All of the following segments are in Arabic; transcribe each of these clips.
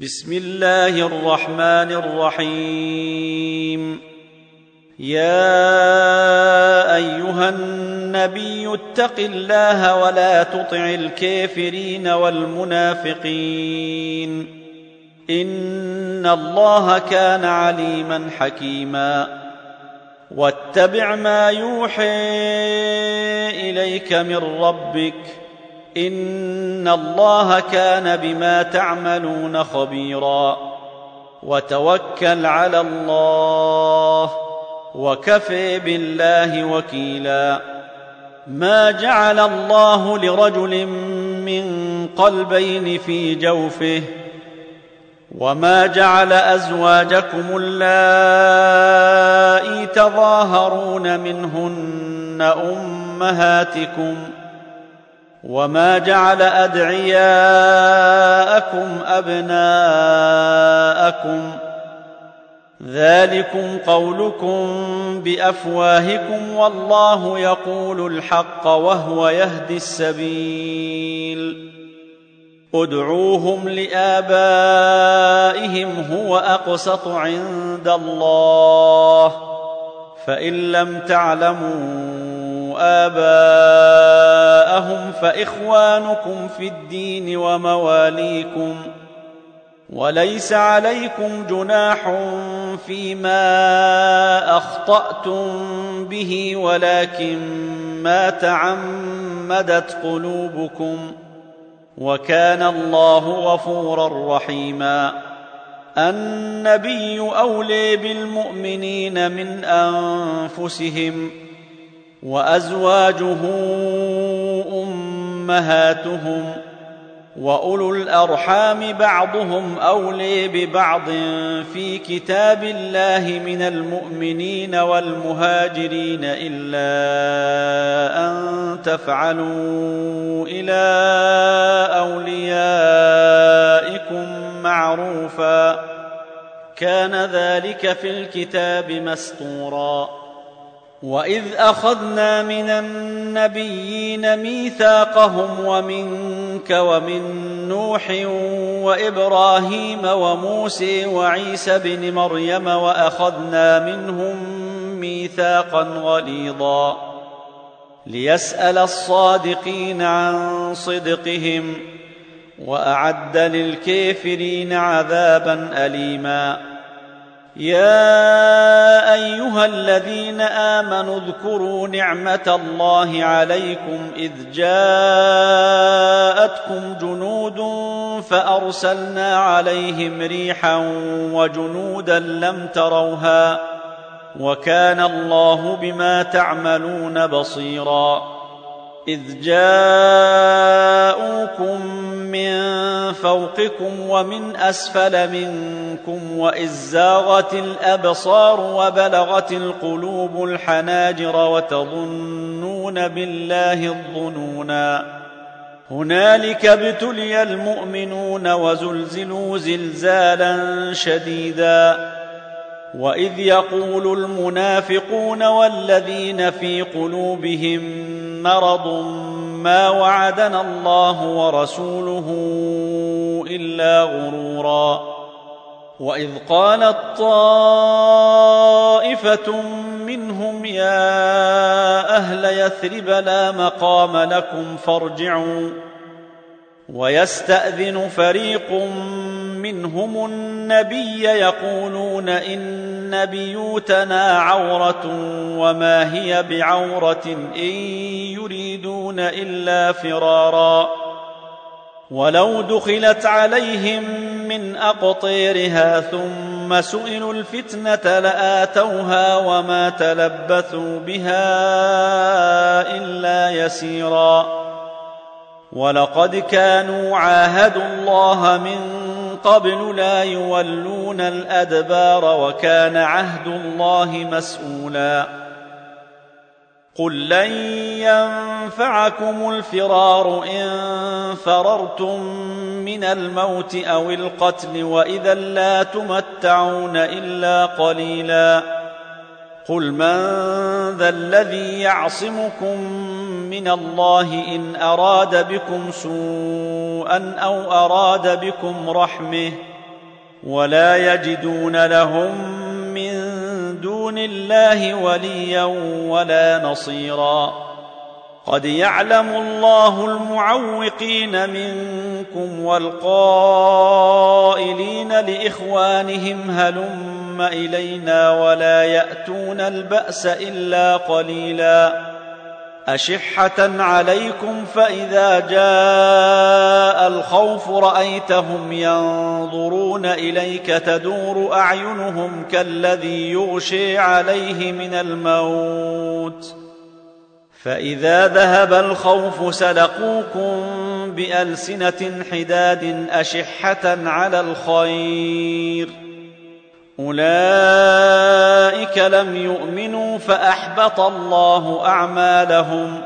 بسم الله الرحمن الرحيم. يا أيها النبي اتق الله ولا تطع الكافرين والمنافقين. إن الله كان عليما حكيما. واتبع ما يوحي إليك من ربك. ان الله كان بما تعملون خبيرا وتوكل على الله وكفي بالله وكيلا ما جعل الله لرجل من قلبين في جوفه وما جعل ازواجكم اللائي تظاهرون منهن امهاتكم وما جعل ادعياءكم ابناءكم ذلكم قولكم بافواهكم والله يقول الحق وهو يهدي السبيل ادعوهم لابائهم هو اقسط عند الله فان لم تعلموا آباءهم فإخوانكم في الدين ومواليكم وليس عليكم جناح فيما أخطأتم به ولكن ما تعمدت قلوبكم وكان الله غفورا رحيما النبي أولي بالمؤمنين من أنفسهم وأزواجه أمهاتهم وأولو الأرحام بعضهم أولي ببعض في كتاب الله من المؤمنين والمهاجرين إلا أن تفعلوا إلى أوليائكم معروفا. كان ذلك في الكتاب مسطورا واذ اخذنا من النبيين ميثاقهم ومنك ومن نوح وابراهيم وموسى وعيسى بن مريم واخذنا منهم ميثاقا غليظا ليسال الصادقين عن صدقهم واعد للكافرين عذابا اليما يا أيها الذين آمنوا اذكروا نعمة الله عليكم إذ جاءتكم جنود فأرسلنا عليهم ريحا وجنودا لم تروها وكان الله بما تعملون بصيرا إذ جاءوكم من فوقكم ومن أسفل منكم وإذ زاغت الأبصار وبلغت القلوب الحناجر وتظنون بالله الظنونا هنالك ابتلي المؤمنون وزلزلوا زلزالا شديدا وإذ يقول المنافقون والذين في قلوبهم مرض ما وعدنا الله ورسوله إلا غرورا. وإذ قالت طائفة منهم يا أهل يثرب لا مقام لكم فارجعوا. ويستأذن فريق منهم النبي يقولون إن بيوتنا عورة وما هي بعورة إن يريدون إلا فرارا. ولو دخلت عليهم من أقطيرها ثم سئلوا الفتنة لآتوها وما تلبثوا بها إلا يسيرا. ولقد كانوا عاهدوا الله من قبل لا يولون الأدبار وكان عهد الله مسؤولا. قل لن ينفعكم الفرار إن فررتم من الموت أو القتل وإذا لا تمتعون إلا قليلا. قل من ذا الذي يعصمكم من الله إن أراد بكم سوءا أو أراد بكم رحمه ولا يجدون لهم من دون الله وليا ولا نصيرا قد يعلم الله المعوقين منكم والقائلين لإخوانهم هلم إلينا ولا يأتون البأس إلا قليلا أشحة عليكم فإذا جاء الخوف رأيتهم ينظرون إليك تدور أعينهم كالذي يغشي عليه من الموت. فإذا ذهب الخوف سلقوكم بألسنة حداد أشحة على الخير. أولئك لم يؤمنوا فأحبط الله أعمالهم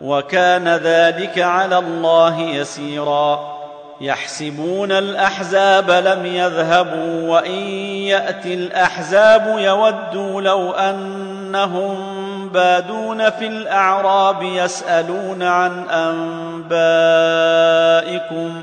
وكان ذلك على الله يسيرا يحسبون الأحزاب لم يذهبوا وإن يأتي الأحزاب يودوا لو أنهم بادون في الأعراب يسألون عن أنبائكم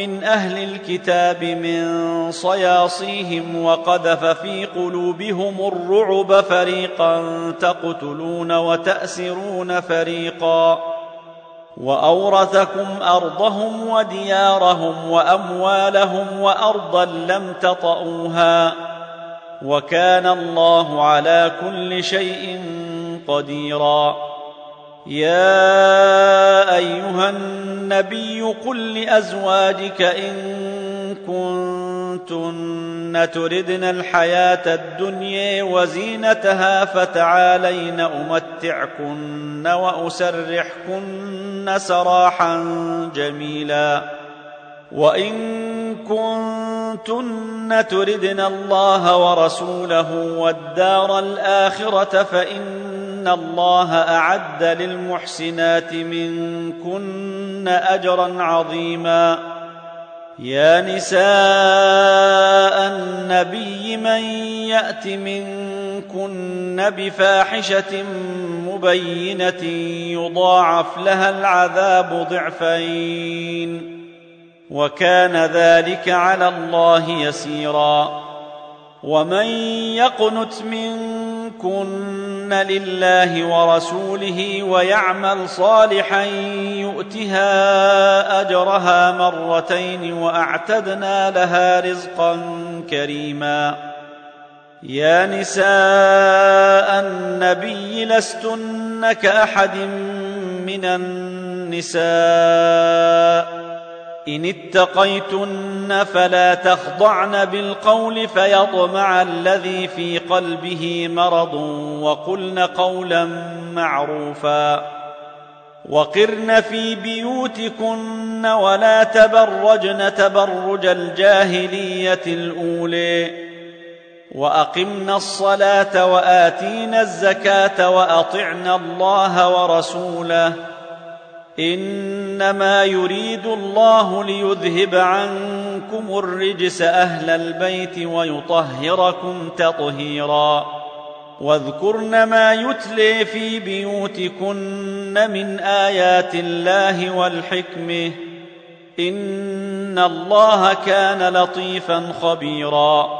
من أهل الكتاب من صياصيهم وقذف في قلوبهم الرعب فريقا تقتلون وتأسرون فريقا وأورثكم أرضهم وديارهم وأموالهم وأرضا لم تطئوها وكان الله على كل شيء قديرا يا أيها النبي قل لأزواجك إن كنتن تردن الحياة الدنيا وزينتها فتعالين أمتعكن وأسرحكن سراحا جميلا. وإن كنتن تردن الله ورسوله والدار الآخرة فإن الله أعد للمحسنات منكن أجرا عظيما. يا نساء النبي من يأت منكن بفاحشة مبينة يضاعف لها العذاب ضعفين وكان ذلك على الله يسيرا. ومن يقنت منكن لله ورسوله ويعمل صالحا يؤتها أجرها مرتين وأعتدنا لها رزقا كريما. يا نساء النبي لستن كأحد من النساء. إن اتقيتن فلا تخضعن بالقول فيطمع الذي في قلبه مرض وقلن قولا معروفا وقرن في بيوتكن ولا تبرجن تبرج الجاهلية الأولي واقمنا الصلاة وآتينا الزكاة وأطعنا الله ورسوله إنما يريد الله ليذهب عنكم الرجس أهل البيت ويطهركم تطهيرا. واذكرن ما يتلي في بيوتكن من آيات الله والحكمة. إن الله كان لطيفا خبيرا.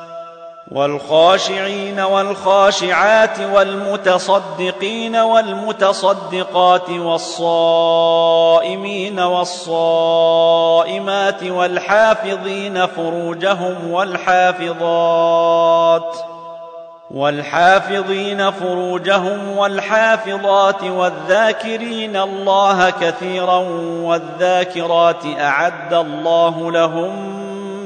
والخاشعين والخاشعات والمتصدقين والمتصدقات والصائمين والصائمات والحافظين فروجهم والحافظات والحافظين فروجهم والحافظات والذاكرين الله كثيرا والذاكرات أعد الله لهم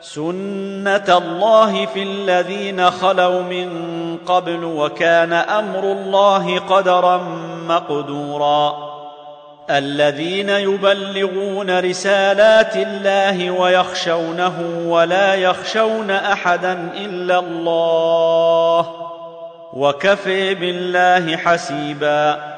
سنه الله في الذين خلوا من قبل وكان أمر الله قدرا مقدورا الذين يبلغون رسالات الله ويخشونه ولا يخشون احدا الا الله وكفي بالله حسيبا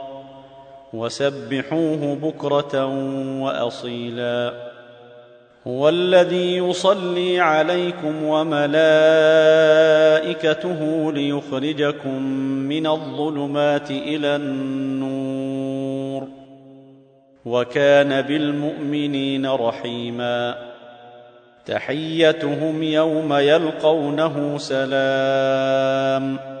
وسبحوه بكرة وأصيلا. هو الذي يصلي عليكم وملائكته ليخرجكم من الظلمات إلى النور. وكان بالمؤمنين رحيما. تحيتهم يوم يلقونه سلام.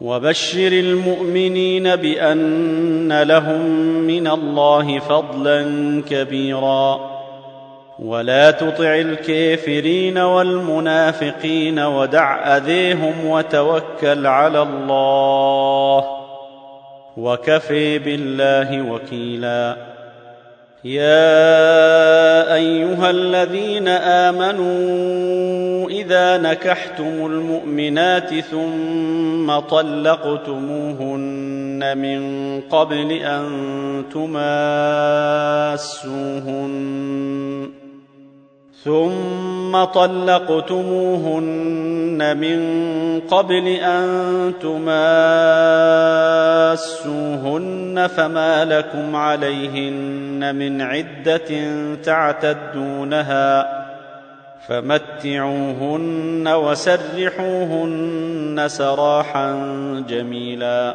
وبشر المؤمنين بأن لهم من الله فضلا كبيرا. ولا تطع الكافرين والمنافقين ودع أذيهم وتوكل على الله. وكفي بالله وكيلا. يا أيها الذين آمنوا إذا نكحتم المؤمنات ثم طلقتموهن من قبل أن تماسوهن ثم طلقتموهن من قبل أن تماسوهن فما لكم عليهن من عدة تعتدونها فمتعوهن وسرحوهن سراحا جميلا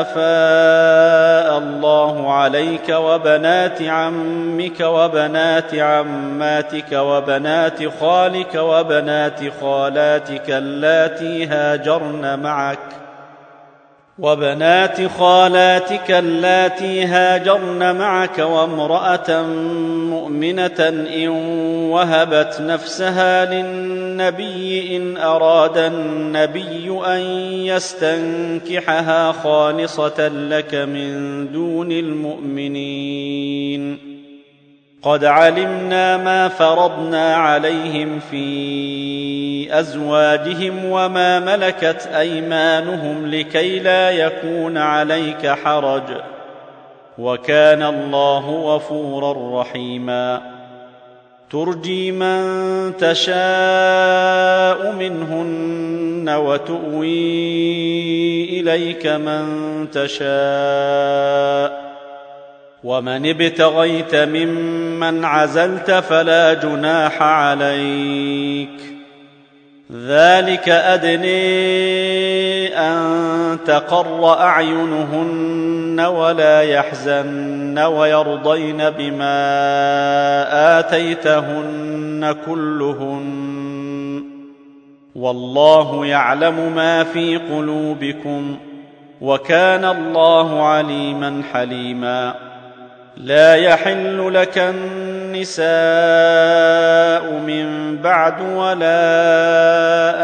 أفاء الله عليك وبنات عمك وبنات عماتك وبنات خالك وبنات خالاتك اللاتي هاجرن معك وبنات خالاتك اللاتي هاجرن معك وامرأة مؤمنة إن وهبت نفسها للنبي إن أراد النبي أن يستنكحها خالصة لك من دون المؤمنين. قد علمنا ما فرضنا عليهم في أزواجهم وما ملكت أيمانهم لكي لا يكون عليك حرج. وكان الله غفورا رحيما. ترجي من تشاء منهن وتؤوي إليك من تشاء. ومن ابتغيت ممن عزلت فلا جناح عليك. ذلك أدني أن تقر أعينهن ولا يحزن ويرضين بما آتيتهن كلهن. والله يعلم ما في قلوبكم وكان الله عليما حليما. لا يحل لك النساء بعد ولا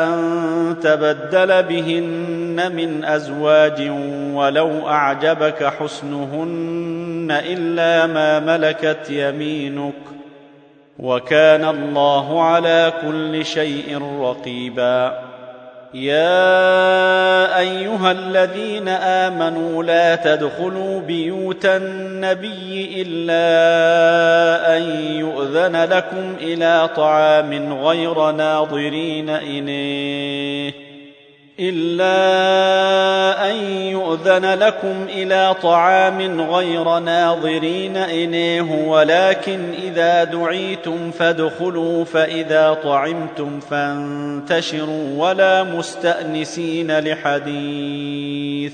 أن تبدل بهن من أزواج ولو أعجبك حسنهن إلا ما ملكت يمينك وكان الله على كل شيء رقيبا يا ايها الذين امنوا لا تدخلوا بيوت النبي الا ان يؤذن لكم إلى طعام غير ناظرين انيه إلا أن يؤذن لكم إلى طعام غير ناظرين انيه ولكن إذا دعيتم فادخلوا فإذا طعمتم فانتشروا ولا مستأنسين لحديث.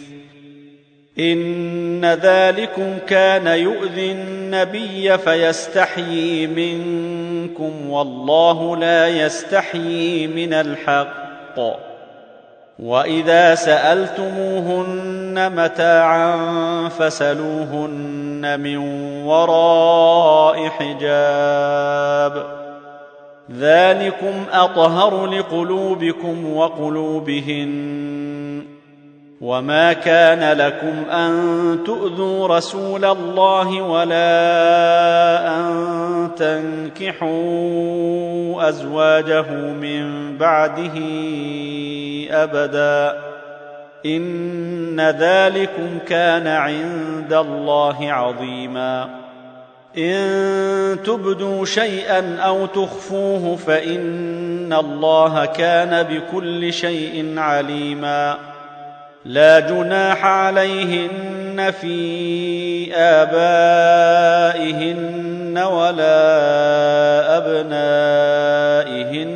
إن ذلكم كان يؤذي النبي فيستحيي منكم والله لا يستحيي من الحق. واذا سالتموهن متاعا فسلوهن من وراء حجاب ذلكم اطهر لقلوبكم وقلوبهن وما كان لكم ان تؤذوا رسول الله ولا ان تنكحوا ازواجه من بعده أبدا. إن ذلكم كان عند الله عظيما. إن تبدوا شيئا أو تخفوه فإن الله كان بكل شيء عليما. لا جناح عليهن في آبائهن ولا أبنائهن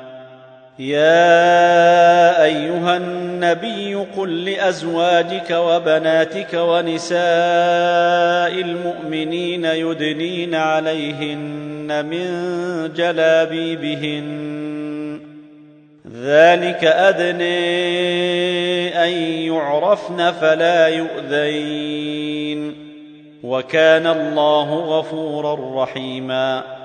يا أيها النبي قل لأزواجك وبناتك ونساء المؤمنين يدنين عليهن من جلابيبهن. ذلك ادني أن يعرفن فلا يؤذين. وكان الله غفورا رحيما.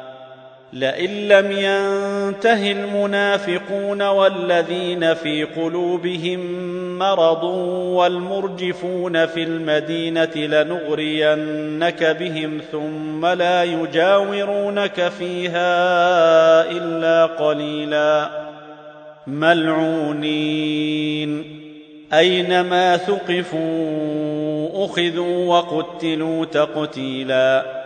لئن لم ينته المنافقون والذين في قلوبهم مرض والمرجفون في المدينة لنغرينك بهم ثم لا يجاورونك فيها إلا قليلا. ملعونين. أينما ثقفوا أخذوا وقتلوا تقتيلا.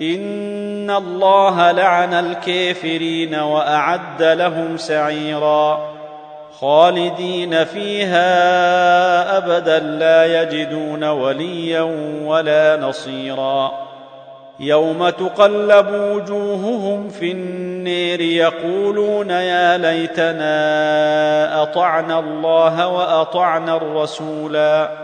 ان الله لعن الكافرين واعد لهم سعيرا خالدين فيها ابدا لا يجدون وليا ولا نصيرا يوم تقلب وجوههم في النير يقولون يا ليتنا اطعنا الله واطعنا الرسولا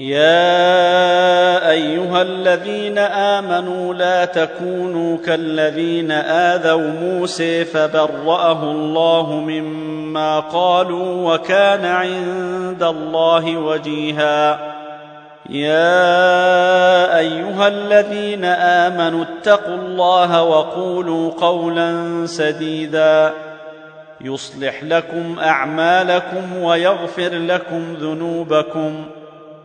يا أيها الذين آمنوا لا تكونوا كالذين آذوا موسى فبرأه الله مما قالوا وكان عند الله وجيها. يا أيها الذين آمنوا اتقوا الله وقولوا قولا سديدا. يصلح لكم أعمالكم ويغفر لكم ذنوبكم.